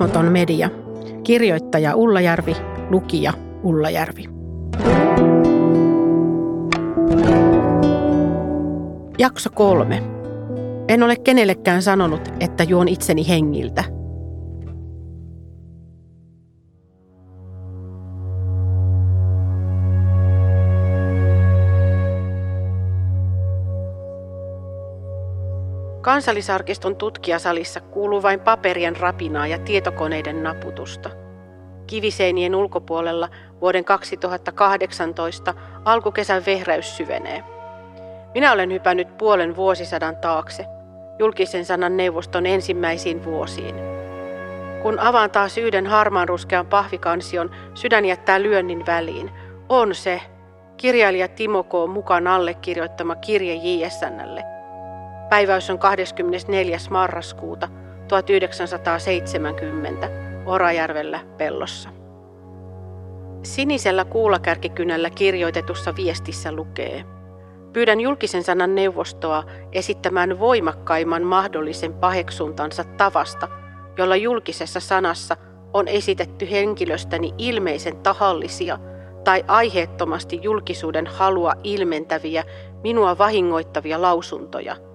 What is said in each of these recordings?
Armoton media. Kirjoittaja Ullajärvi, lukija Ullajärvi. Jakso kolme. En ole kenellekään sanonut, että juon itseni hengiltä – Kansallisarkiston tutkijasalissa kuuluu vain paperien rapinaa ja tietokoneiden naputusta. Kiviseinien ulkopuolella vuoden 2018 alkukesän vehräys syvenee. Minä olen hypännyt puolen vuosisadan taakse, julkisen sanan neuvoston ensimmäisiin vuosiin. Kun avaan taas yhden harmaan ruskean pahvikansion, sydän jättää lyönnin väliin. On se, kirjailija Timo K. mukaan allekirjoittama kirje JSNlle – Päiväys on 24. marraskuuta 1970 Orajärvellä pellossa. Sinisellä kuulakärkikynällä kirjoitetussa viestissä lukee Pyydän julkisen sanan neuvostoa esittämään voimakkaimman mahdollisen paheksuntansa tavasta, jolla julkisessa sanassa on esitetty henkilöstäni ilmeisen tahallisia tai aiheettomasti julkisuuden halua ilmentäviä, minua vahingoittavia lausuntoja –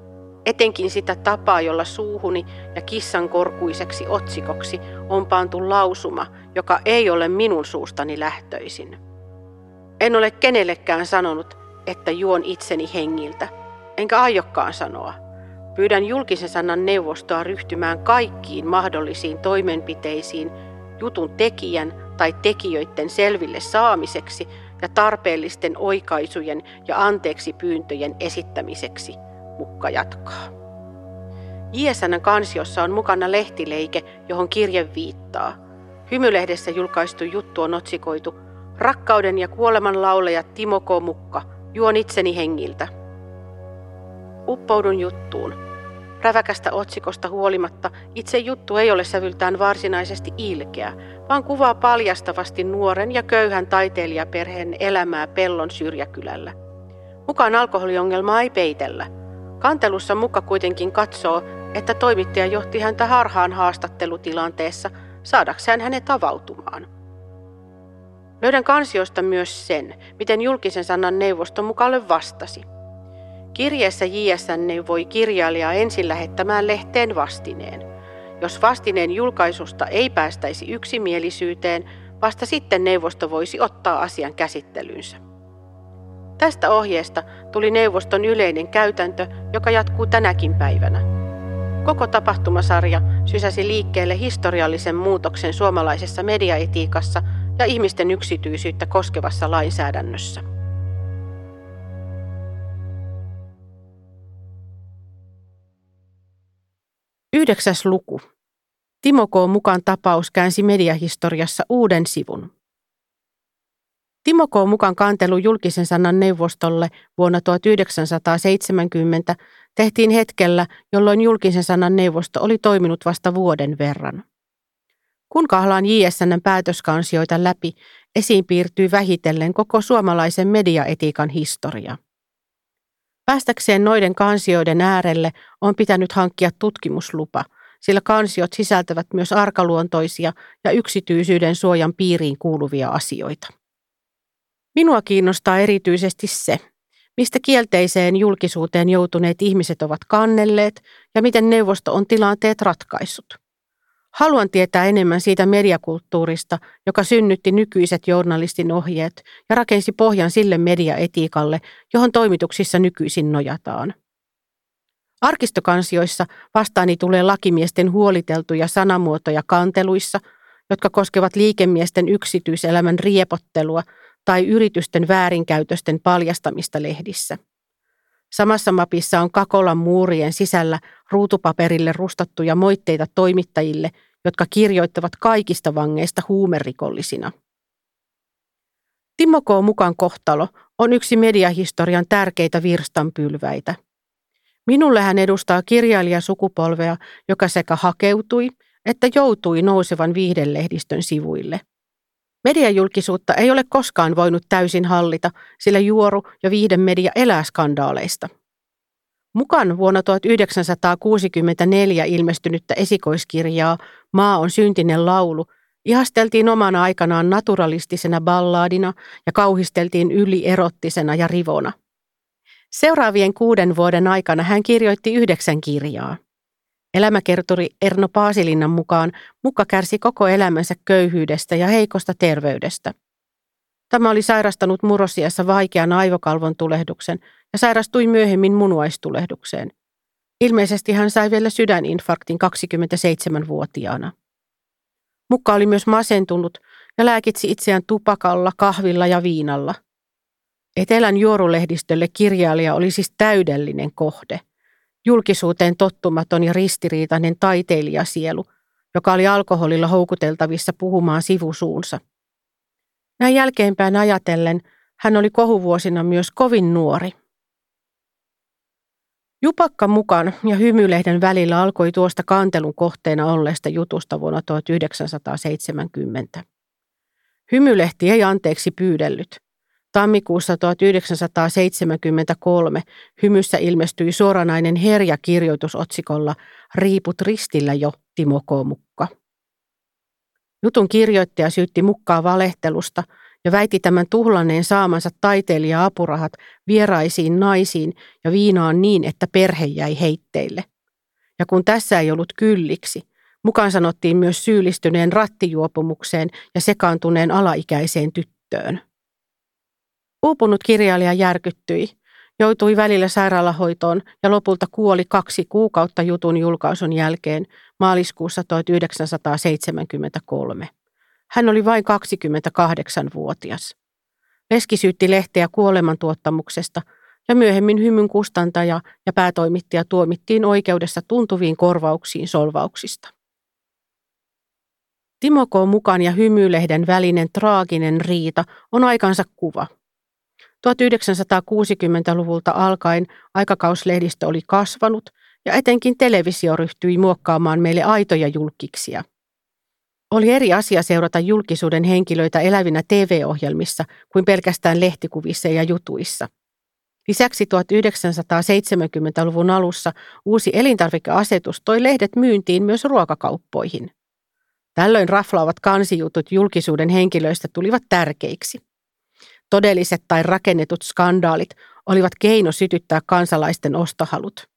etenkin sitä tapaa, jolla suuhuni ja kissan korkuiseksi otsikoksi on pantu lausuma, joka ei ole minun suustani lähtöisin. En ole kenellekään sanonut, että juon itseni hengiltä, enkä aiokkaan sanoa. Pyydän julkisen sanan neuvostoa ryhtymään kaikkiin mahdollisiin toimenpiteisiin jutun tekijän tai tekijöiden selville saamiseksi ja tarpeellisten oikaisujen ja anteeksi pyyntöjen esittämiseksi – Mukka jatkaa. JSN kansiossa on mukana lehtileike, johon kirje viittaa. Hymylehdessä julkaistu juttu on otsikoitu Rakkauden ja kuoleman lauleja Timo K. Mukka, juon itseni hengiltä. Uppoudun juttuun. Räväkästä otsikosta huolimatta itse juttu ei ole sävyltään varsinaisesti ilkeä, vaan kuvaa paljastavasti nuoren ja köyhän taiteilijaperheen elämää pellon syrjäkylällä. Mukaan alkoholiongelmaa ei peitellä – Kantelussa muka kuitenkin katsoo, että toimittaja johti häntä harhaan haastattelutilanteessa saadakseen hänet avautumaan. Löydän kansiosta myös sen, miten julkisen sanan neuvosto mukalle vastasi. Kirjeessä JSN neuvoi kirjailijaa ensin lähettämään lehteen vastineen. Jos vastineen julkaisusta ei päästäisi yksimielisyyteen, vasta sitten neuvosto voisi ottaa asian käsittelynsä. Tästä ohjeesta tuli neuvoston yleinen käytäntö, joka jatkuu tänäkin päivänä. Koko tapahtumasarja sysäsi liikkeelle historiallisen muutoksen suomalaisessa mediaetiikassa ja ihmisten yksityisyyttä koskevassa lainsäädännössä. Yhdeksäs luku. Timo K. mukaan tapaus käänsi mediahistoriassa uuden sivun. Timo K. mukaan kantelu julkisen sanan neuvostolle vuonna 1970 tehtiin hetkellä, jolloin julkisen sanan neuvosto oli toiminut vasta vuoden verran. Kun kahlaan JSNn päätöskansioita läpi, esiin piirtyy vähitellen koko suomalaisen mediaetiikan historia. Päästäkseen noiden kansioiden äärelle on pitänyt hankkia tutkimuslupa, sillä kansiot sisältävät myös arkaluontoisia ja yksityisyyden suojan piiriin kuuluvia asioita. Minua kiinnostaa erityisesti se, mistä kielteiseen julkisuuteen joutuneet ihmiset ovat kannelleet ja miten neuvosto on tilanteet ratkaissut. Haluan tietää enemmän siitä mediakulttuurista, joka synnytti nykyiset journalistin ohjeet ja rakensi pohjan sille mediaetiikalle, johon toimituksissa nykyisin nojataan. Arkistokansioissa vastaani tulee lakimiesten huoliteltuja sanamuotoja kanteluissa, jotka koskevat liikemiesten yksityiselämän riepottelua tai yritysten väärinkäytösten paljastamista lehdissä. Samassa mapissa on Kakolan muurien sisällä ruutupaperille rustattuja moitteita toimittajille, jotka kirjoittavat kaikista vangeista huumerikollisina. Timo K. mukaan kohtalo on yksi mediahistorian tärkeitä virstanpylväitä. Minulle hän edustaa kirjailijasukupolvea, joka sekä hakeutui että joutui nousevan viihdelehdistön sivuille – Mediajulkisuutta ei ole koskaan voinut täysin hallita, sillä juoru ja viihdemedia elää skandaaleista. Mukaan vuonna 1964 ilmestynyttä esikoiskirjaa Maa on syntinen laulu ihasteltiin omana aikanaan naturalistisena ballaadina ja kauhisteltiin ylierottisena ja rivona. Seuraavien kuuden vuoden aikana hän kirjoitti yhdeksän kirjaa. Elämäkerturi Erno Paasilinnan mukaan Mukka kärsi koko elämänsä köyhyydestä ja heikosta terveydestä. Tämä oli sairastanut murrosiassa vaikean aivokalvon tulehduksen ja sairastui myöhemmin munuaistulehdukseen. Ilmeisesti hän sai vielä sydäninfarktin 27-vuotiaana. Mukka oli myös masentunut ja lääkitsi itseään tupakalla, kahvilla ja viinalla. Etelän juorulehdistölle kirjailija oli siis täydellinen kohde. Julkisuuteen tottumaton ja ristiriitainen taiteilijasielu, joka oli alkoholilla houkuteltavissa puhumaan sivusuunsa. Näin jälkeenpäin ajatellen hän oli kohuvuosina myös kovin nuori. Jupakka mukaan ja hymylehden välillä alkoi tuosta kantelun kohteena olleesta jutusta vuonna 1970. Hymylehti ei anteeksi pyydellyt. Tammikuussa 1973 hymyssä ilmestyi suoranainen herja kirjoitusotsikolla Riiput ristillä jo, Timo K. Mukka. Jutun kirjoittaja syytti Mukkaa valehtelusta – ja väitti tämän tuhlanneen saamansa taiteilija-apurahat vieraisiin naisiin ja viinaan niin, että perhe jäi heitteille. Ja kun tässä ei ollut kylliksi, mukaan sanottiin myös syyllistyneen rattijuopumukseen ja sekaantuneen alaikäiseen tyttöön. Uupunut kirjailija järkyttyi, joutui välillä sairaalahoitoon ja lopulta kuoli kaksi kuukautta jutun julkaisun jälkeen maaliskuussa 1973. Hän oli vain 28-vuotias. Leski syytti lehteä kuolemantuottamuksesta ja myöhemmin hymyn kustantaja ja päätoimittaja tuomittiin oikeudessa tuntuviin korvauksiin solvauksista. Timo K. mukaan ja hymylehden välinen traaginen riita on aikansa kuva. 1960-luvulta alkaen aikakauslehdistö oli kasvanut ja etenkin televisio ryhtyi muokkaamaan meille aitoja julkiksia – oli eri asia seurata julkisuuden henkilöitä elävinä TV-ohjelmissa kuin pelkästään lehtikuvissa ja jutuissa. Lisäksi 1970-luvun alussa uusi elintarvikeasetus toi lehdet myyntiin myös ruokakauppoihin. Tällöin raflaavat kansijutut julkisuuden henkilöistä tulivat tärkeiksi. Todelliset tai rakennetut skandaalit olivat keino sytyttää kansalaisten ostohalut.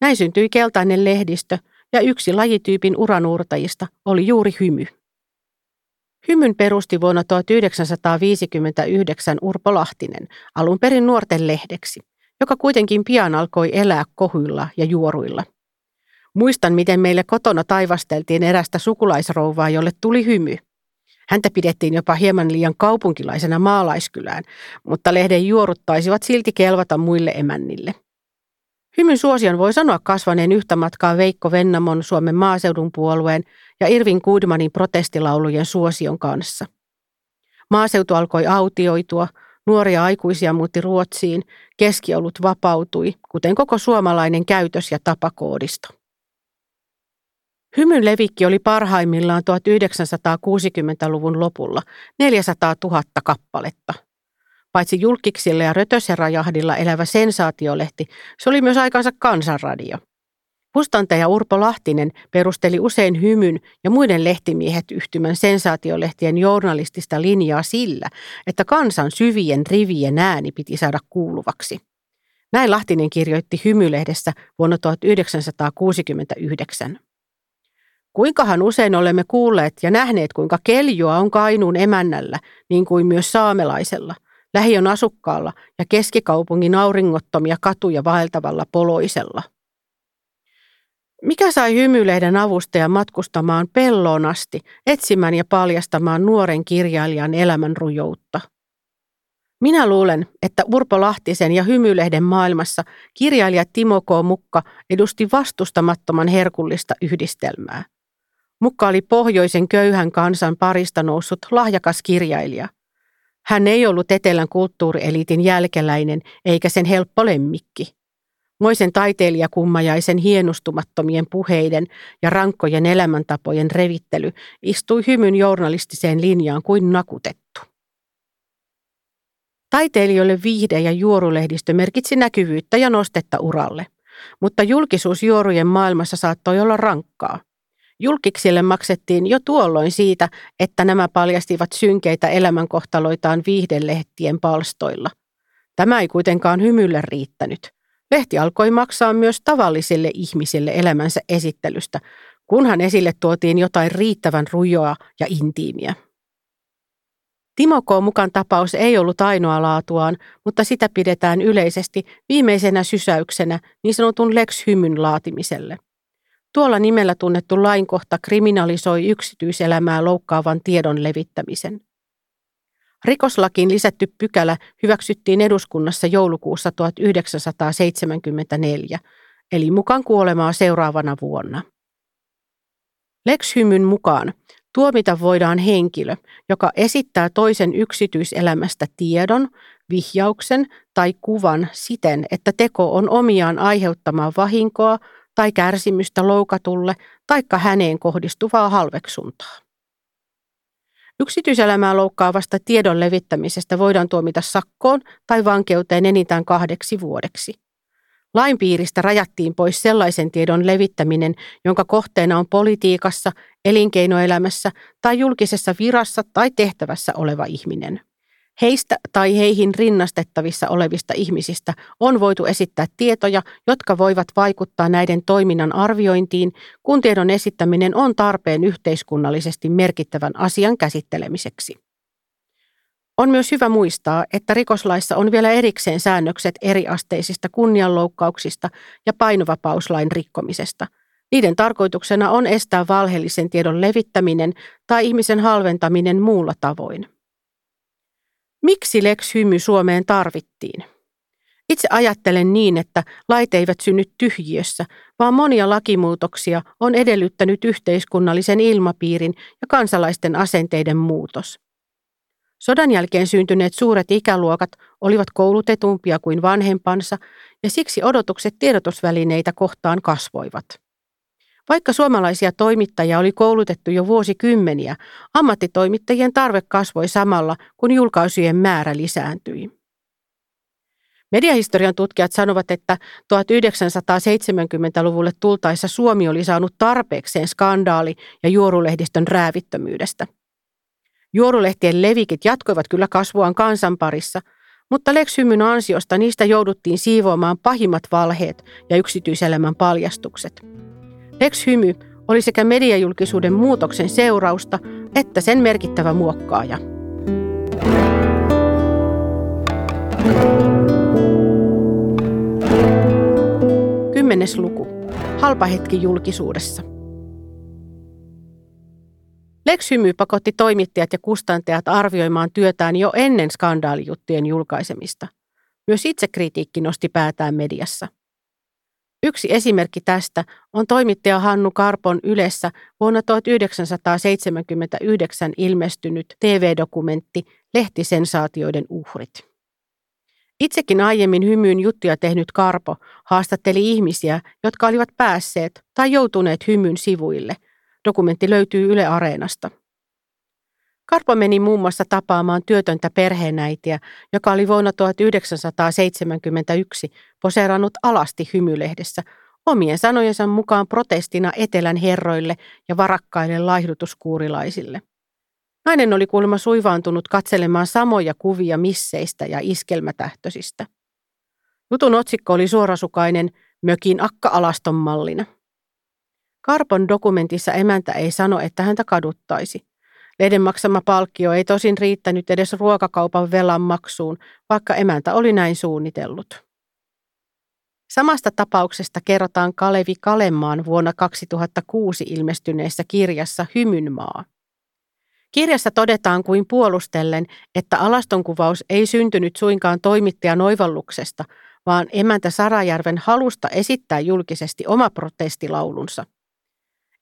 Näin syntyi keltainen lehdistö – ja yksi lajityypin uranuurtajista oli juuri hymy. Hymyn perusti vuonna 1959 Urpo Lahtinen, alun perin nuorten lehdeksi, joka kuitenkin pian alkoi elää kohyilla ja juoruilla. Muistan, miten meille kotona taivasteltiin erästä sukulaisrouvaa, jolle tuli hymy. Häntä pidettiin jopa hieman liian kaupunkilaisena maalaiskylään, mutta lehden juorut taisivat silti kelvata muille emännille. Hymyn suosion voi sanoa kasvaneen yhtä matkaa Veikko Vennamon Suomen maaseudun puolueen ja Irvin Goodmanin protestilaulujen suosion kanssa. Maaseutu alkoi autioitua, nuoria aikuisia muutti Ruotsiin, keskiolut vapautui, kuten koko suomalainen käytös- ja tapakoodisto. Hymyn levikki oli parhaimmillaan 1960-luvun lopulla 400 000 kappaletta – Paitsi julkiksilla ja rötöserajahdilla elävä sensaatiolehti, se oli myös aikansa kansanradio. Kustantaja Urpo Lahtinen perusteli usein hymyn ja muiden lehtimiehet yhtymän sensaatiolehtien journalistista linjaa sillä, että kansan syvien rivien ääni piti saada kuuluvaksi. Näin Lahtinen kirjoitti hymylehdessä vuonna 1969. Kuinkahan usein olemme kuulleet ja nähneet, kuinka keljoa on Kainuun emännällä, niin kuin myös saamelaisella – lähiön asukkaalla ja keskikaupungin auringottomia katuja vaeltavalla poloisella. Mikä sai hymylehden avustajan matkustamaan pelloon asti, etsimään ja paljastamaan nuoren kirjailijan elämän rujoutta? Minä luulen, että Urpo Lahtisen ja hymylehden maailmassa kirjailija Timo K. Mukka edusti vastustamattoman herkullista yhdistelmää. Mukka oli pohjoisen köyhän kansan parista noussut lahjakas kirjailija – hän ei ollut etelän kulttuurieliitin jälkeläinen eikä sen helppo lemmikki. Moisen taiteilijakummajaisen hienostumattomien puheiden ja rankkojen elämäntapojen revittely istui hymyn journalistiseen linjaan kuin nakutettu. Taiteilijoille viihde- ja juorulehdistö merkitsi näkyvyyttä ja nostetta uralle, mutta julkisuus juorujen maailmassa saattoi olla rankkaa. Julkiksille maksettiin jo tuolloin siitä, että nämä paljastivat synkeitä elämänkohtaloitaan viihdelehtien palstoilla. Tämä ei kuitenkaan hymylle riittänyt. Lehti alkoi maksaa myös tavallisille ihmisille elämänsä esittelystä, kunhan esille tuotiin jotain riittävän rujoa ja intiimiä. Timo K. mukaan tapaus ei ollut ainoa laatuaan, mutta sitä pidetään yleisesti viimeisenä sysäyksenä niin sanotun Lex Hymyn laatimiselle. Tuolla nimellä tunnettu lainkohta kriminalisoi yksityiselämää loukkaavan tiedon levittämisen. Rikoslakiin lisätty pykälä hyväksyttiin eduskunnassa joulukuussa 1974, eli mukaan kuolemaa seuraavana vuonna. Lex Hymyn mukaan tuomita voidaan henkilö, joka esittää toisen yksityiselämästä tiedon, vihjauksen tai kuvan siten, että teko on omiaan aiheuttamaan vahinkoa tai kärsimystä loukatulle taikka häneen kohdistuvaa halveksuntaa. Yksityiselämää loukkaavasta tiedon levittämisestä voidaan tuomita sakkoon tai vankeuteen enintään kahdeksi vuodeksi. Lain piiristä rajattiin pois sellaisen tiedon levittäminen, jonka kohteena on politiikassa, elinkeinoelämässä tai julkisessa virassa tai tehtävässä oleva ihminen. Heistä tai heihin rinnastettavissa olevista ihmisistä on voitu esittää tietoja, jotka voivat vaikuttaa näiden toiminnan arviointiin, kun tiedon esittäminen on tarpeen yhteiskunnallisesti merkittävän asian käsittelemiseksi. On myös hyvä muistaa, että rikoslaissa on vielä erikseen säännökset eriasteisista kunnianloukkauksista ja painovapauslain rikkomisesta. Niiden tarkoituksena on estää valheellisen tiedon levittäminen tai ihmisen halventaminen muulla tavoin. Miksi Lex Hymy Suomeen tarvittiin? Itse ajattelen niin, että lait eivät synny tyhjiössä, vaan monia lakimuutoksia on edellyttänyt yhteiskunnallisen ilmapiirin ja kansalaisten asenteiden muutos. Sodan jälkeen syntyneet suuret ikäluokat olivat koulutetumpia kuin vanhempansa ja siksi odotukset tiedotusvälineitä kohtaan kasvoivat. Vaikka suomalaisia toimittajia oli koulutettu jo vuosikymmeniä, ammattitoimittajien tarve kasvoi samalla, kun julkaisujen määrä lisääntyi. Mediahistorian tutkijat sanovat, että 1970-luvulle tultaessa Suomi oli saanut tarpeekseen skandaali- ja juorulehdistön räävittömyydestä. Juorulehtien levikit jatkoivat kyllä kasvuaan kansan parissa, mutta Lex Hymyn ansiosta niistä jouduttiin siivoamaan pahimmat valheet ja yksityiselämän paljastukset. Lex Hymy oli sekä mediajulkisuuden muutoksen seurausta että sen merkittävä muokkaaja. Kymmenes luku. Halpa hetki julkisuudessa. Lex Hymy pakotti toimittajat ja kustantajat arvioimaan työtään jo ennen skandaalijuttujen julkaisemista. Myös itsekritiikki nosti päätään mediassa. Yksi esimerkki tästä on toimittaja Hannu Karpon Ylessä vuonna 1979 ilmestynyt TV-dokumentti Lehtisensaatioiden uhrit. Itsekin aiemmin hymyyn juttuja tehnyt Karpo haastatteli ihmisiä, jotka olivat päässeet tai joutuneet hymyn sivuille. Dokumentti löytyy Yle Areenasta. Karpo meni muun muassa tapaamaan työtöntä perheenäitiä, joka oli vuonna 1971 poseerannut alasti hymylehdessä omien sanojensa mukaan protestina etelän herroille ja varakkaille laihdutuskuurilaisille. Nainen oli kuulemma suivaantunut katselemaan samoja kuvia misseistä ja iskelmätähtöisistä. Jutun otsikko oli suorasukainen Mökin akka-alaston mallina. Karpon dokumentissa emäntä ei sano, että häntä kaduttaisi – Lehden maksama palkkio ei tosin riittänyt edes ruokakaupan velan maksuun, vaikka emäntä oli näin suunnitellut. Samasta tapauksesta kerrotaan Kalevi Kalemaan vuonna 2006 ilmestyneessä kirjassa Hymynmaa. Kirjassa todetaan kuin puolustellen, että alastonkuvaus ei syntynyt suinkaan toimittajan oivalluksesta, vaan emäntä Sarajärven halusta esittää julkisesti oma protestilaulunsa.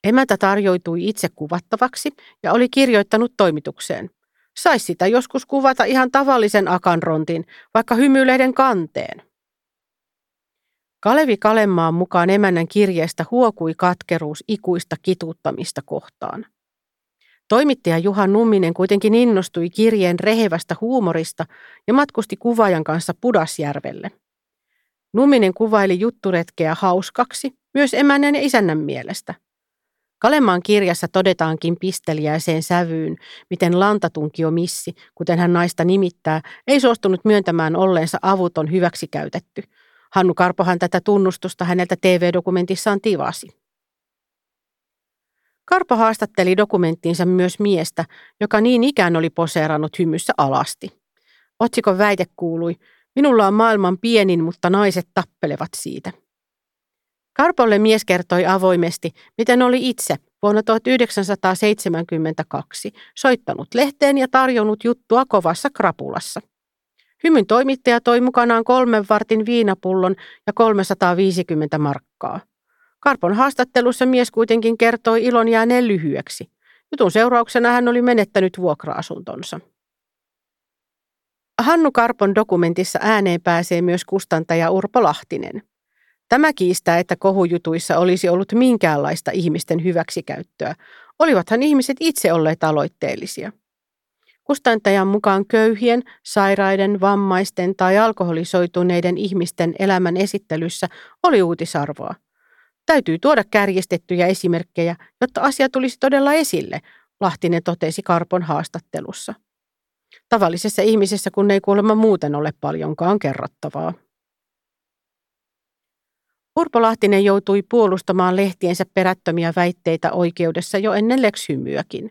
Emäntä tarjoitui itse kuvattavaksi ja oli kirjoittanut toimitukseen. Saisi sitä joskus kuvata ihan tavallisen akanrontin, vaikka hymyilehden kanteen. Kalevi Kalemmaan mukaan emännän kirjeestä huokui katkeruus ikuista kituuttamista kohtaan. Toimittaja Juha Numminen kuitenkin innostui kirjeen rehevästä huumorista ja matkusti kuvaajan kanssa Pudasjärvelle. Numminen kuvaili jutturetkeä hauskaksi, myös emännän ja isännän mielestä. Kalemaan kirjassa todetaankin pisteliäiseen sävyyn, miten lantatunkio missi, kuten hän naista nimittää, ei suostunut myöntämään olleensa avuton hyväksikäytetty. Hannu Karpohan tätä tunnustusta häneltä TV-dokumentissaan tivasi. Karpo haastatteli dokumenttiinsa myös miestä, joka niin ikään oli poseerannut hymyssä alasti. Otsikon väite kuului, minulla on maailman pienin, mutta naiset tappelevat siitä. Karpolle mies kertoi avoimesti, miten oli itse vuonna 1972 soittanut lehteen ja tarjonnut juttua kovassa krapulassa. Hymyn toimittaja toi mukanaan kolmen vartin viinapullon ja 350 markkaa. Karpon haastattelussa mies kuitenkin kertoi ilon jääneen lyhyeksi. Jutun seurauksena hän oli menettänyt vuokra-asuntonsa. Hannu Karpon dokumentissa ääneen pääsee myös kustantaja Urpo Lahtinen. Tämä kiistää, että kohujutuissa olisi ollut minkäänlaista ihmisten hyväksikäyttöä. Olivathan ihmiset itse olleet aloitteellisia. Kustantajan mukaan köyhien, sairaiden, vammaisten tai alkoholisoituneiden ihmisten elämän esittelyssä oli uutisarvoa – Täytyy tuoda kärjistettyjä esimerkkejä, jotta asia tulisi todella esille, Lahtinen totesi Karpon haastattelussa. Tavallisessa ihmisessä kun ei kuulemma muuten ole paljonkaan kerrottavaa. Urpo Lahtinen joutui puolustamaan lehtiensä perättömiä väitteitä oikeudessa jo ennen lekshymyäkin.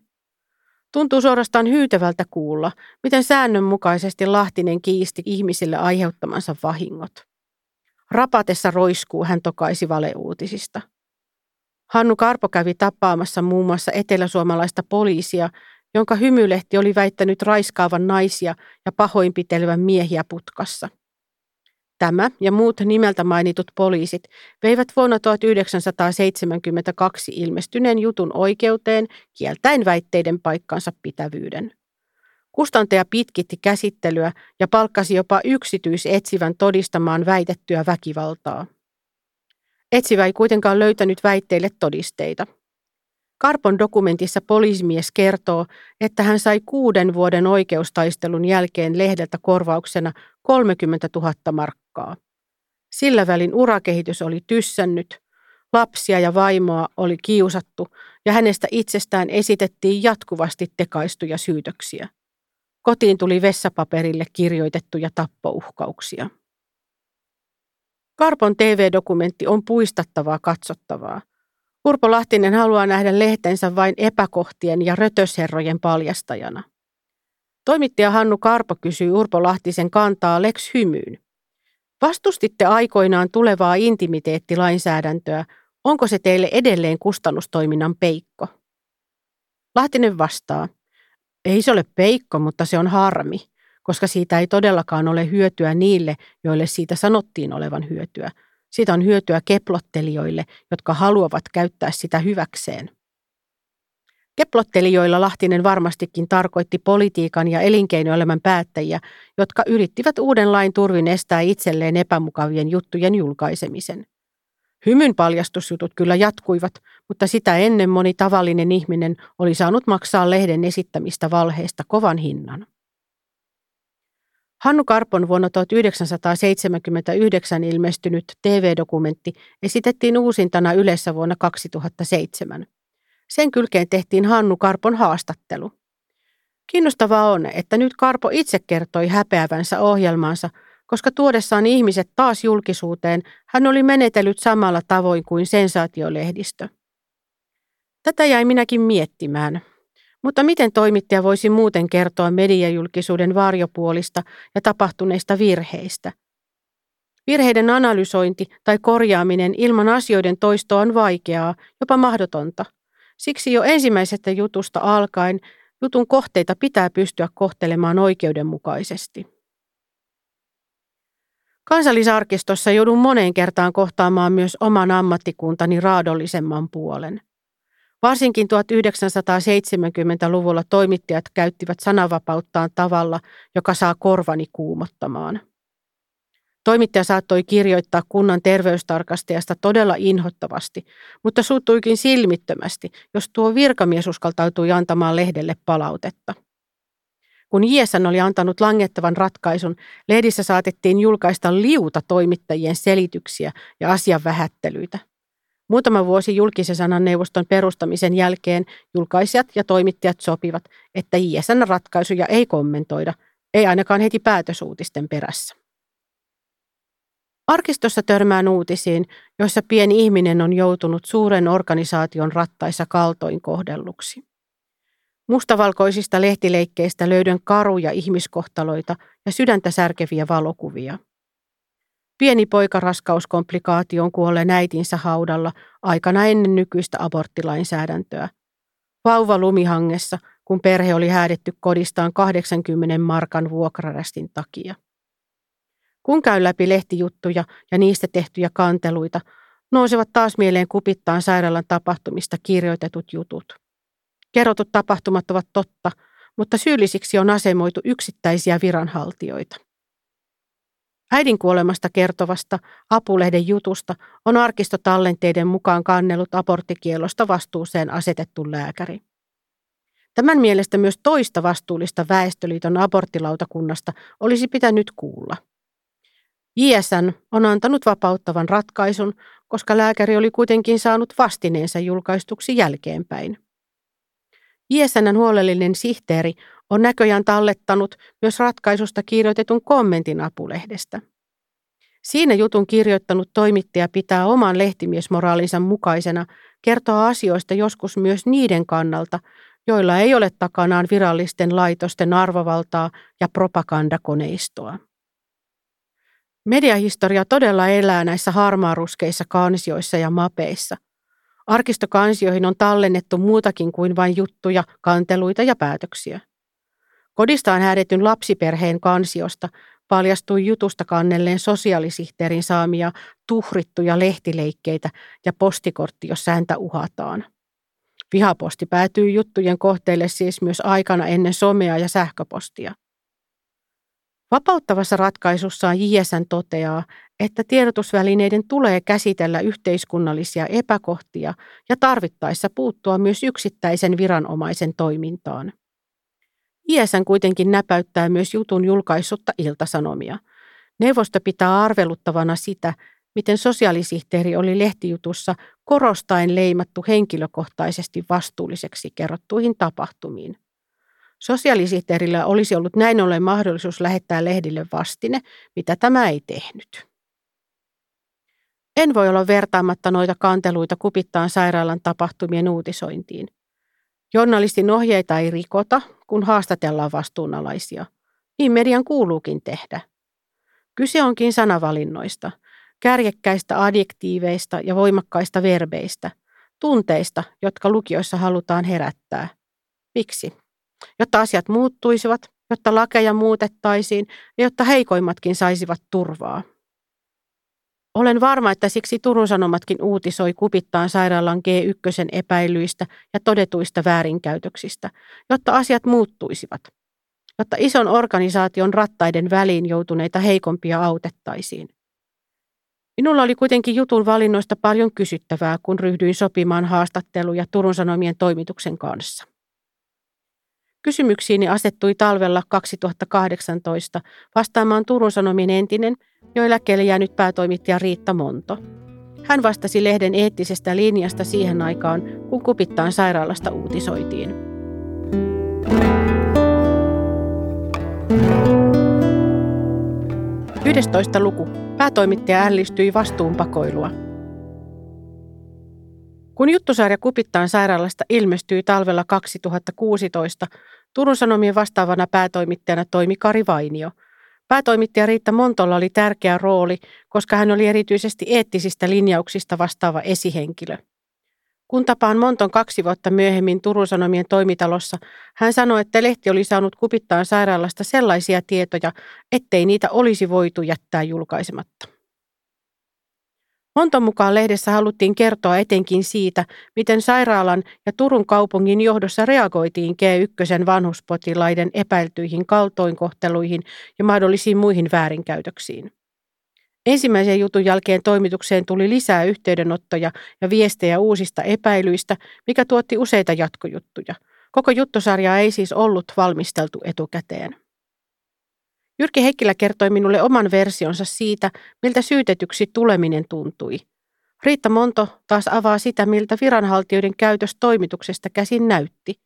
Tuntuu suorastaan hyytävältä kuulla, miten säännönmukaisesti Lahtinen kiisti ihmisille aiheuttamansa vahingot. Rapatessa roiskuu hän tokaisi valeuutisista. Hannu Karpo kävi tapaamassa muun muassa eteläsuomalaista poliisia, jonka hymylehti oli väittänyt raiskaavan naisia ja pahoinpitelevän miehiä putkassa. Tämä ja muut nimeltä mainitut poliisit veivät vuonna 1972 ilmestyneen jutun oikeuteen kieltäen väitteiden paikkansa pitävyyden. Kustantaja pitkitti käsittelyä ja palkkasi jopa yksityisetsivän todistamaan väitettyä väkivaltaa. Etsivä ei kuitenkaan löytänyt väitteille todisteita. Karpon dokumentissa poliisimies kertoo, että hän sai kuuden vuoden oikeustaistelun jälkeen lehdeltä korvauksena 30 000 markkaa. Sillä välin urakehitys oli tyssännyt, lapsia ja vaimoa oli kiusattu ja hänestä itsestään esitettiin jatkuvasti tekaistuja syytöksiä. Kotiin tuli vessapaperille kirjoitettuja tappouhkauksia. Karpon TV-dokumentti on puistattavaa katsottavaa. Urpo Lahtinen haluaa nähdä lehtensä vain epäkohtien ja rötösherrojen paljastajana. Toimittaja Hannu Karpo kysyy Urpo Lahtisen kantaa Lex Hymyyn. Vastustitte aikoinaan tulevaa intimiteettilainsäädäntöä. Onko se teille edelleen kustannustoiminnan peikko? Lahtinen vastaa. Ei se ole peikko, mutta se on harmi, koska siitä ei todellakaan ole hyötyä niille, joille siitä sanottiin olevan hyötyä. Siitä on hyötyä keplottelijoille, jotka haluavat käyttää sitä hyväkseen. Keplottelijoilla Lahtinen varmastikin tarkoitti politiikan ja elinkeinoelämän päättäjiä, jotka yrittivät uuden lain turvin estää itselleen epämukavien juttujen julkaisemisen. Hymyn paljastusjutut kyllä jatkuivat, mutta sitä ennen moni tavallinen ihminen oli saanut maksaa lehden esittämistä valheista kovan hinnan. Hannu Karpon vuonna 1979 ilmestynyt TV-dokumentti esitettiin uusintana yleensä vuonna 2007. Sen kylkeen tehtiin Hannu Karpon haastattelu. Kiinnostavaa on, että nyt Karpo itse kertoi häpeävänsä ohjelmaansa – koska tuodessaan ihmiset taas julkisuuteen hän oli menetellyt samalla tavoin kuin sensaatiolehdistö. Tätä jäi minäkin miettimään. Mutta miten toimittaja voisi muuten kertoa mediajulkisuuden varjopuolista ja tapahtuneista virheistä? Virheiden analysointi tai korjaaminen ilman asioiden toistoa on vaikeaa, jopa mahdotonta. Siksi jo ensimmäisestä jutusta alkaen jutun kohteita pitää pystyä kohtelemaan oikeudenmukaisesti. Kansallisarkistossa joudun moneen kertaan kohtaamaan myös oman ammattikuntani raadollisemman puolen. Varsinkin 1970-luvulla toimittajat käyttivät sananvapauttaan tavalla, joka saa korvani kuumottamaan. Toimittaja saattoi kirjoittaa kunnan terveystarkastajasta todella inhottavasti, mutta suuttuikin silmittömästi, jos tuo virkamies uskaltautui antamaan lehdelle palautetta. Kun JSN oli antanut langettavan ratkaisun, lehdissä saatettiin julkaista liuta toimittajien selityksiä ja asian vähättelyitä. Muutama vuosi julkisen sanan neuvoston perustamisen jälkeen julkaisijat ja toimittajat sopivat, että JSN ratkaisuja ei kommentoida, ei ainakaan heti päätösuutisten perässä. Arkistossa törmään uutisiin, joissa pieni ihminen on joutunut suuren organisaation rattaissa kaltoin kohdelluksi. Mustavalkoisista lehtileikkeistä löydän karuja ihmiskohtaloita ja sydäntä särkeviä valokuvia. Pieni poika raskauskomplikaatioon kuolleen äitinsä haudalla aikana ennen nykyistä aborttilainsäädäntöä. Vauva lumihangessa, kun perhe oli häädetty kodistaan 80 markan vuokrarästin takia. Kun käy läpi lehtijuttuja ja niistä tehtyjä kanteluita, nousevat taas mieleen kupittaan sairaalan tapahtumista kirjoitetut jutut. Kerrotut tapahtumat ovat totta, mutta syyllisiksi on asemoitu yksittäisiä viranhaltijoita. Äidin kuolemasta kertovasta apulehden jutusta on arkistotallenteiden mukaan kannellut aborttikielosta vastuuseen asetettu lääkäri. Tämän mielestä myös toista vastuullista Väestöliiton aborttilautakunnasta olisi pitänyt kuulla. JSN on antanut vapauttavan ratkaisun, koska lääkäri oli kuitenkin saanut vastineensa julkaistuksi jälkeenpäin. JSNn huolellinen sihteeri on näköjään tallettanut myös ratkaisusta kirjoitetun kommentin apulehdestä. Siinä jutun kirjoittanut toimittaja pitää oman lehtimiesmoraalinsa mukaisena kertoa asioista joskus myös niiden kannalta, joilla ei ole takanaan virallisten laitosten arvovaltaa ja propagandakoneistoa. Mediahistoria todella elää näissä harmaaruskeissa kansioissa ja mapeissa – Arkistokansioihin on tallennettu muutakin kuin vain juttuja, kanteluita ja päätöksiä. Kodistaan häädetyn lapsiperheen kansiosta paljastui jutusta kannelleen sosiaalisihteerin saamia tuhrittuja lehtileikkeitä ja postikortti, jossa häntä uhataan. Vihaposti päätyy juttujen kohteille siis myös aikana ennen somea ja sähköpostia. Vapauttavassa ratkaisussaan JSN toteaa, että tiedotusvälineiden tulee käsitellä yhteiskunnallisia epäkohtia ja tarvittaessa puuttua myös yksittäisen viranomaisen toimintaan. JSN kuitenkin näpäyttää myös jutun julkaissutta iltasanomia. Neuvosto pitää arveluttavana sitä, miten sosiaalisihteeri oli lehtijutussa korostaen leimattu henkilökohtaisesti vastuulliseksi kerrottuihin tapahtumiin. Sosiaalisihteerillä olisi ollut näin ollen mahdollisuus lähettää lehdille vastine, mitä tämä ei tehnyt. En voi olla vertaamatta noita kanteluita kupittaan sairaalan tapahtumien uutisointiin. Journalistin ohjeita ei rikota, kun haastatellaan vastuunalaisia. Niin median kuuluukin tehdä. Kyse onkin sanavalinnoista, kärjekkäistä adjektiiveista ja voimakkaista verbeistä, tunteista, jotka lukioissa halutaan herättää. Miksi? Jotta asiat muuttuisivat, jotta lakeja muutettaisiin ja jotta heikoimmatkin saisivat turvaa. Olen varma, että siksi Turun Sanomatkin uutisoi kupittaan sairaalan G1 epäilyistä ja todetuista väärinkäytöksistä, jotta asiat muuttuisivat, jotta ison organisaation rattaiden väliin joutuneita heikompia autettaisiin. Minulla oli kuitenkin jutun valinnoista paljon kysyttävää, kun ryhdyin sopimaan haastatteluja Turun Sanomien toimituksen kanssa. Kysymyksiini asettui talvella 2018 vastaamaan Turun Sanomien entinen jo eläkkeelle jäänyt päätoimittaja Riitta Monto. Hän vastasi lehden eettisestä linjasta siihen aikaan, kun kupittaan sairaalasta uutisoitiin. Yhdestoista luku. Päätoimittaja ällistyi vastuunpakoilua. Kun juttusarja Kupittaan sairaalasta ilmestyi talvella 2016, Turun Sanomien vastaavana päätoimittajana toimi Kari Vainio. Päätoimittaja Riitta Montolla oli tärkeä rooli, koska hän oli erityisesti eettisistä linjauksista vastaava esihenkilö. Kun tapaan Monton kaksi vuotta myöhemmin Turun Sanomien toimitalossa, hän sanoi, että lehti oli saanut Kupittaan sairaalasta sellaisia tietoja, ettei niitä olisi voitu jättää julkaisematta. Monton mukaan lehdessä haluttiin kertoa etenkin siitä, miten sairaalan ja Turun kaupungin johdossa reagoitiin G1 vanhuspotilaiden epäiltyihin kaltoinkohteluihin ja mahdollisiin muihin väärinkäytöksiin. Ensimmäisen jutun jälkeen toimitukseen tuli lisää yhteydenottoja ja viestejä uusista epäilyistä, mikä tuotti useita jatkojuttuja. Koko juttusarjaa ei siis ollut valmisteltu etukäteen. Jyrki Heikkilä kertoi minulle oman versionsa siitä, miltä syytetyksi tuleminen tuntui. Riitta Monto taas avaa sitä, miltä viranhaltijoiden käytös toimituksesta käsin näytti.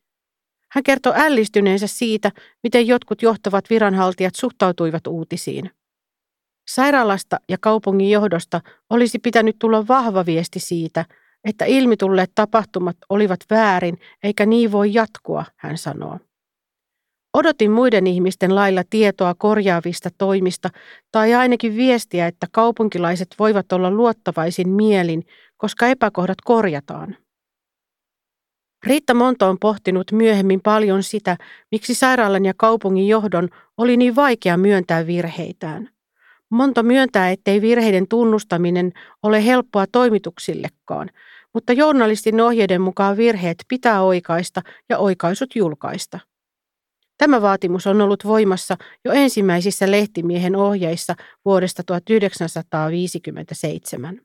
Hän kertoo ällistyneensä siitä, miten jotkut johtavat viranhaltijat suhtautuivat uutisiin. Sairaalasta ja kaupungin johdosta olisi pitänyt tulla vahva viesti siitä, että ilmitulleet tapahtumat olivat väärin eikä niin voi jatkua, hän sanoo. Odotin muiden ihmisten lailla tietoa korjaavista toimista tai ainakin viestiä, että kaupunkilaiset voivat olla luottavaisin mielin, koska epäkohdat korjataan. Riitta Monto on pohtinut myöhemmin paljon sitä, miksi sairaalan ja kaupungin johdon oli niin vaikea myöntää virheitään. Monto myöntää, ettei virheiden tunnustaminen ole helppoa toimituksillekaan, mutta journalistin ohjeiden mukaan virheet pitää oikaista ja oikaisut julkaista. Tämä vaatimus on ollut voimassa jo ensimmäisissä lehtimiehen ohjeissa vuodesta 1957.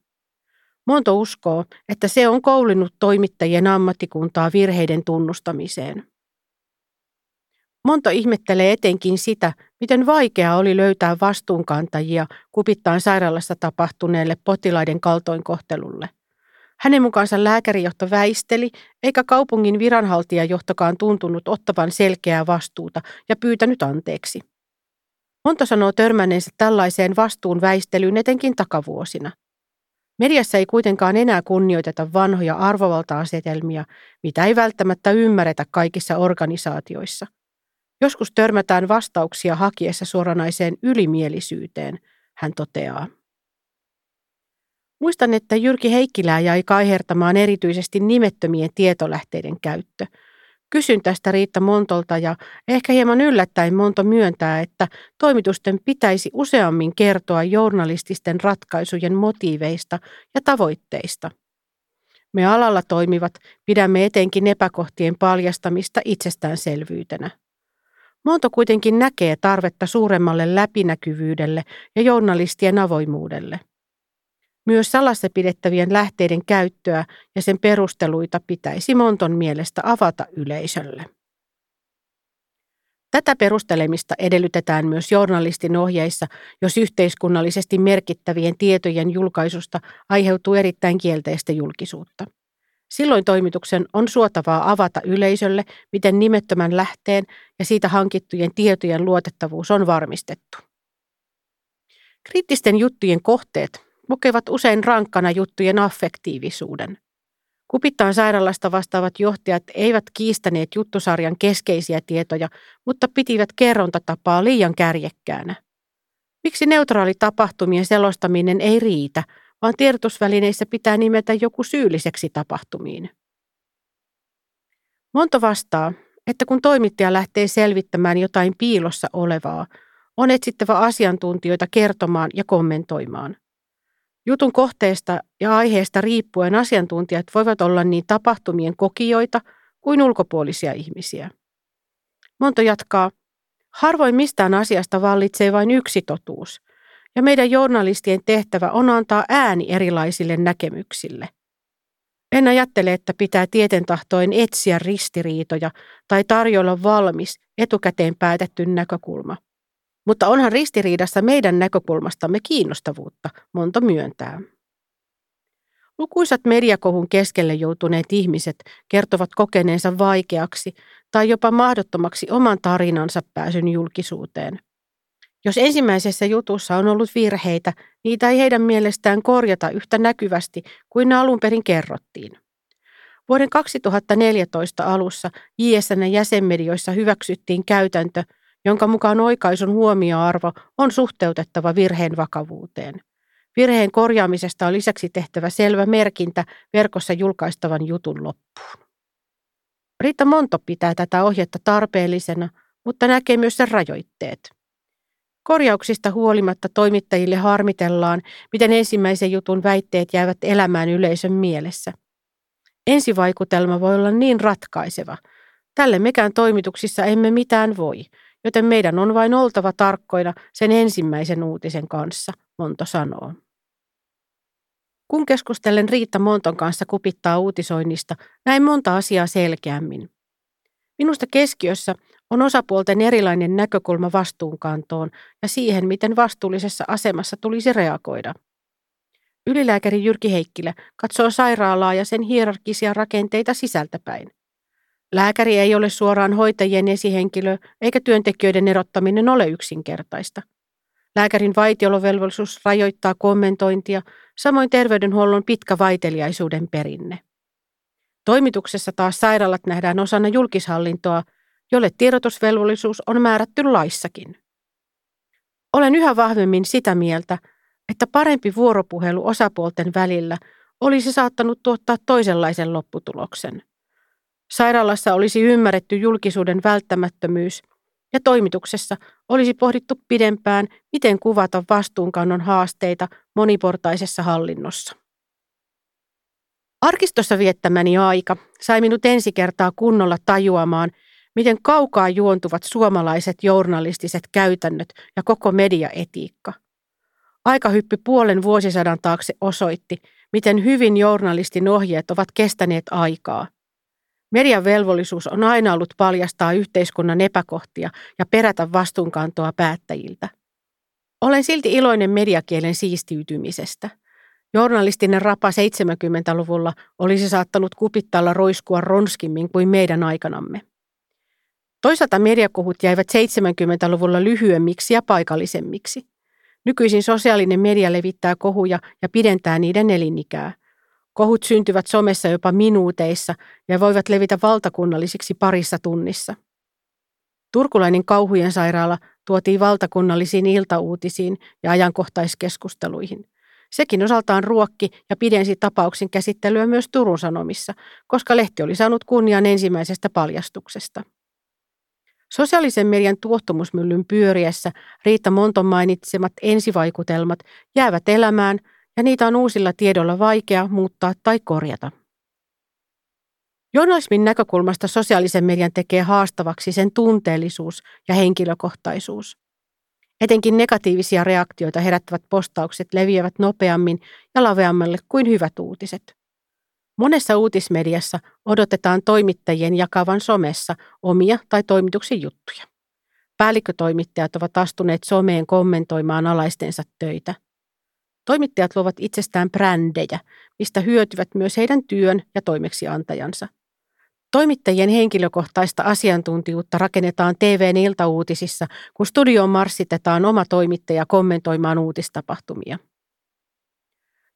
Monto uskoo, että se on koulinut toimittajien ammattikuntaa virheiden tunnustamiseen. Monto ihmettelee etenkin sitä, miten vaikeaa oli löytää vastuunkantajia kupittaan sairaalassa tapahtuneelle potilaiden kaltoinkohtelulle. Hänen mukaansa lääkärijohto väisteli, eikä kaupungin viranhaltijajohtokaan tuntunut ottavan selkeää vastuuta ja pyytänyt anteeksi. Monto sanoo törmänneensä tällaiseen vastuun väistelyyn etenkin takavuosina. Mediassa ei kuitenkaan enää kunnioiteta vanhoja arvovalta-asetelmia, mitä ei välttämättä ymmärretä kaikissa organisaatioissa. Joskus törmätään vastauksia hakiessa suoranaiseen ylimielisyyteen, hän toteaa. Muistan, että Jyrki Heikkilää jäi kaihertamaan erityisesti nimettömien tietolähteiden käyttö. Kysyn tästä Riitta Montolta ja ehkä hieman yllättäen Monto myöntää, että toimitusten pitäisi useammin kertoa journalististen ratkaisujen motiiveista ja tavoitteista. Me alalla toimivat pidämme etenkin epäkohtien paljastamista itsestäänselvyytenä. Monto kuitenkin näkee tarvetta suuremmalle läpinäkyvyydelle ja journalistien avoimuudelle. Myös salassa pidettävien lähteiden käyttöä ja sen perusteluita pitäisi Monton mielestä avata yleisölle. Tätä perustelemista edellytetään myös journalistin ohjeissa, jos yhteiskunnallisesti merkittävien tietojen julkaisusta aiheutuu erittäin kielteistä julkisuutta. Silloin toimituksen on suotavaa avata yleisölle, miten nimettömän lähteen ja siitä hankittujen tietojen luotettavuus on varmistettu. Kriittisten juttujen kohteet lukevat usein rankkana juttujen affektiivisuuden. Kupittaan sairaalasta vastaavat johtajat eivät kiistäneet juttusarjan keskeisiä tietoja, mutta pitivät kerrontatapaa liian kärjekkäänä. Miksi neutraali tapahtumien selostaminen ei riitä, vaan tiedotusvälineissä pitää nimetä joku syylliseksi tapahtumiin? Monto vastaa, että kun toimittaja lähtee selvittämään jotain piilossa olevaa, on etsittävä asiantuntijoita kertomaan ja kommentoimaan – Jutun kohteesta ja aiheesta riippuen asiantuntijat voivat olla niin tapahtumien kokijoita kuin ulkopuolisia ihmisiä. Monto jatkaa, harvoin mistään asiasta vallitsee vain yksi totuus, ja meidän journalistien tehtävä on antaa ääni erilaisille näkemyksille. En ajattele, että pitää tietentahtoin etsiä ristiriitoja tai tarjolla valmis, etukäteen päätetty näkökulma – mutta onhan ristiriidassa meidän näkökulmastamme kiinnostavuutta, monta myöntää. Lukuisat mediakohun keskelle joutuneet ihmiset kertovat kokeneensa vaikeaksi tai jopa mahdottomaksi oman tarinansa pääsyn julkisuuteen. Jos ensimmäisessä jutussa on ollut virheitä, niitä ei heidän mielestään korjata yhtä näkyvästi kuin ne alun perin kerrottiin. Vuoden 2014 alussa JSN jäsenmedioissa hyväksyttiin käytäntö – jonka mukaan oikaisun huomioarvo on suhteutettava virheen vakavuuteen. Virheen korjaamisesta on lisäksi tehtävä selvä merkintä verkossa julkaistavan jutun loppuun. Riitta Monto pitää tätä ohjetta tarpeellisena, mutta näkee myös sen rajoitteet. Korjauksista huolimatta toimittajille harmitellaan, miten ensimmäisen jutun väitteet jäävät elämään yleisön mielessä. Ensivaikutelma voi olla niin ratkaiseva. Tälle mekään toimituksissa emme mitään voi – joten meidän on vain oltava tarkkoina sen ensimmäisen uutisen kanssa, Monto sanoo. Kun keskustellen Riitta Monton kanssa kupittaa uutisoinnista, näin monta asiaa selkeämmin. Minusta keskiössä on osapuolten erilainen näkökulma vastuunkantoon ja siihen, miten vastuullisessa asemassa tulisi reagoida. Ylilääkäri Jyrki Heikkilä katsoo sairaalaa ja sen hierarkisia rakenteita sisältäpäin. Lääkäri ei ole suoraan hoitajien esihenkilö, eikä työntekijöiden erottaminen ole yksinkertaista. Lääkärin vaitiolovelvollisuus rajoittaa kommentointia, samoin terveydenhuollon pitkä vaiteliaisuuden perinne. Toimituksessa taas sairaalat nähdään osana julkishallintoa, jolle tiedotusvelvollisuus on määrätty laissakin. Olen yhä vahvemmin sitä mieltä, että parempi vuoropuhelu osapuolten välillä olisi saattanut tuottaa toisenlaisen lopputuloksen. Sairaalassa olisi ymmärretty julkisuuden välttämättömyys ja toimituksessa olisi pohdittu pidempään, miten kuvata vastuunkannon haasteita moniportaisessa hallinnossa. Arkistossa viettämäni aika sai minut ensi kertaa kunnolla tajuamaan, miten kaukaa juontuvat suomalaiset journalistiset käytännöt ja koko mediaetiikka. Aikahyppy puolen vuosisadan taakse osoitti, miten hyvin journalistin ohjeet ovat kestäneet aikaa – Median velvollisuus on aina ollut paljastaa yhteiskunnan epäkohtia ja perätä vastuunkantoa päättäjiltä. Olen silti iloinen mediakielen siistiytymisestä. Journalistinen rapa 70-luvulla olisi saattanut kupittalla roiskua ronskimmin kuin meidän aikanamme. Toisaalta mediakohut jäivät 70-luvulla lyhyemmiksi ja paikallisemmiksi. Nykyisin sosiaalinen media levittää kohuja ja pidentää niiden elinikää. Kohut syntyvät somessa jopa minuuteissa ja voivat levitä valtakunnallisiksi parissa tunnissa. Turkulainen kauhujen sairaala tuotiin valtakunnallisiin iltauutisiin ja ajankohtaiskeskusteluihin. Sekin osaltaan ruokki ja pidensi tapauksen käsittelyä myös Turun Sanomissa, koska lehti oli saanut kunnian ensimmäisestä paljastuksesta. Sosiaalisen median tuottomusmyllyn pyöriessä Riitta Monton mainitsemat ensivaikutelmat jäävät elämään – ja niitä on uusilla tiedolla vaikea muuttaa tai korjata. Journalismin näkökulmasta sosiaalisen median tekee haastavaksi sen tunteellisuus ja henkilökohtaisuus. Etenkin negatiivisia reaktioita herättävät postaukset leviävät nopeammin ja laveammalle kuin hyvät uutiset. Monessa uutismediassa odotetaan toimittajien jakavan somessa omia tai toimituksen juttuja. Päällikkötoimittajat ovat astuneet someen kommentoimaan alaistensa töitä – Toimittajat luovat itsestään brändejä, mistä hyötyvät myös heidän työn ja toimeksiantajansa. Toimittajien henkilökohtaista asiantuntijuutta rakennetaan TVn iltauutisissa, kun studioon marssitetaan oma toimittaja kommentoimaan uutistapahtumia.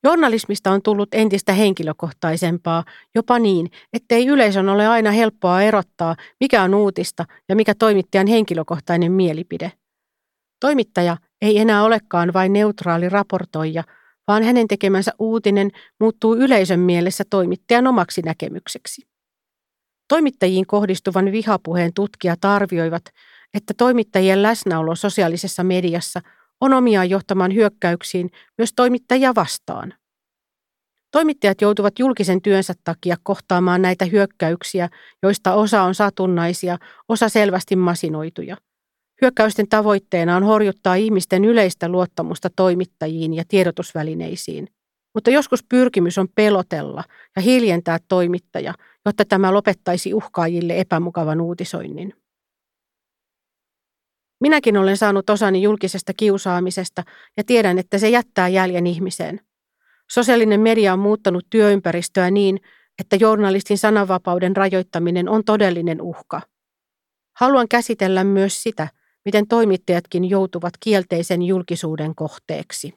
Journalismista on tullut entistä henkilökohtaisempaa, jopa niin, ettei yleisön ole aina helppoa erottaa, mikä on uutista ja mikä toimittajan henkilökohtainen mielipide. Toimittaja ei enää olekaan vain neutraali raportoija, vaan hänen tekemänsä uutinen muuttuu yleisön mielessä toimittajan omaksi näkemykseksi. Toimittajiin kohdistuvan vihapuheen tutkijat arvioivat, että toimittajien läsnäolo sosiaalisessa mediassa on omiaan johtamaan hyökkäyksiin myös toimittajia vastaan. Toimittajat joutuvat julkisen työnsä takia kohtaamaan näitä hyökkäyksiä, joista osa on satunnaisia, osa selvästi masinoituja – Hyökkäysten tavoitteena on horjuttaa ihmisten yleistä luottamusta toimittajiin ja tiedotusvälineisiin. Mutta joskus pyrkimys on pelotella ja hiljentää toimittaja, jotta tämä lopettaisi uhkaajille epämukavan uutisoinnin. Minäkin olen saanut osani julkisesta kiusaamisesta ja tiedän, että se jättää jäljen ihmiseen. Sosiaalinen media on muuttanut työympäristöä niin, että journalistin sananvapauden rajoittaminen on todellinen uhka. Haluan käsitellä myös sitä, miten toimittajatkin joutuvat kielteisen julkisuuden kohteeksi.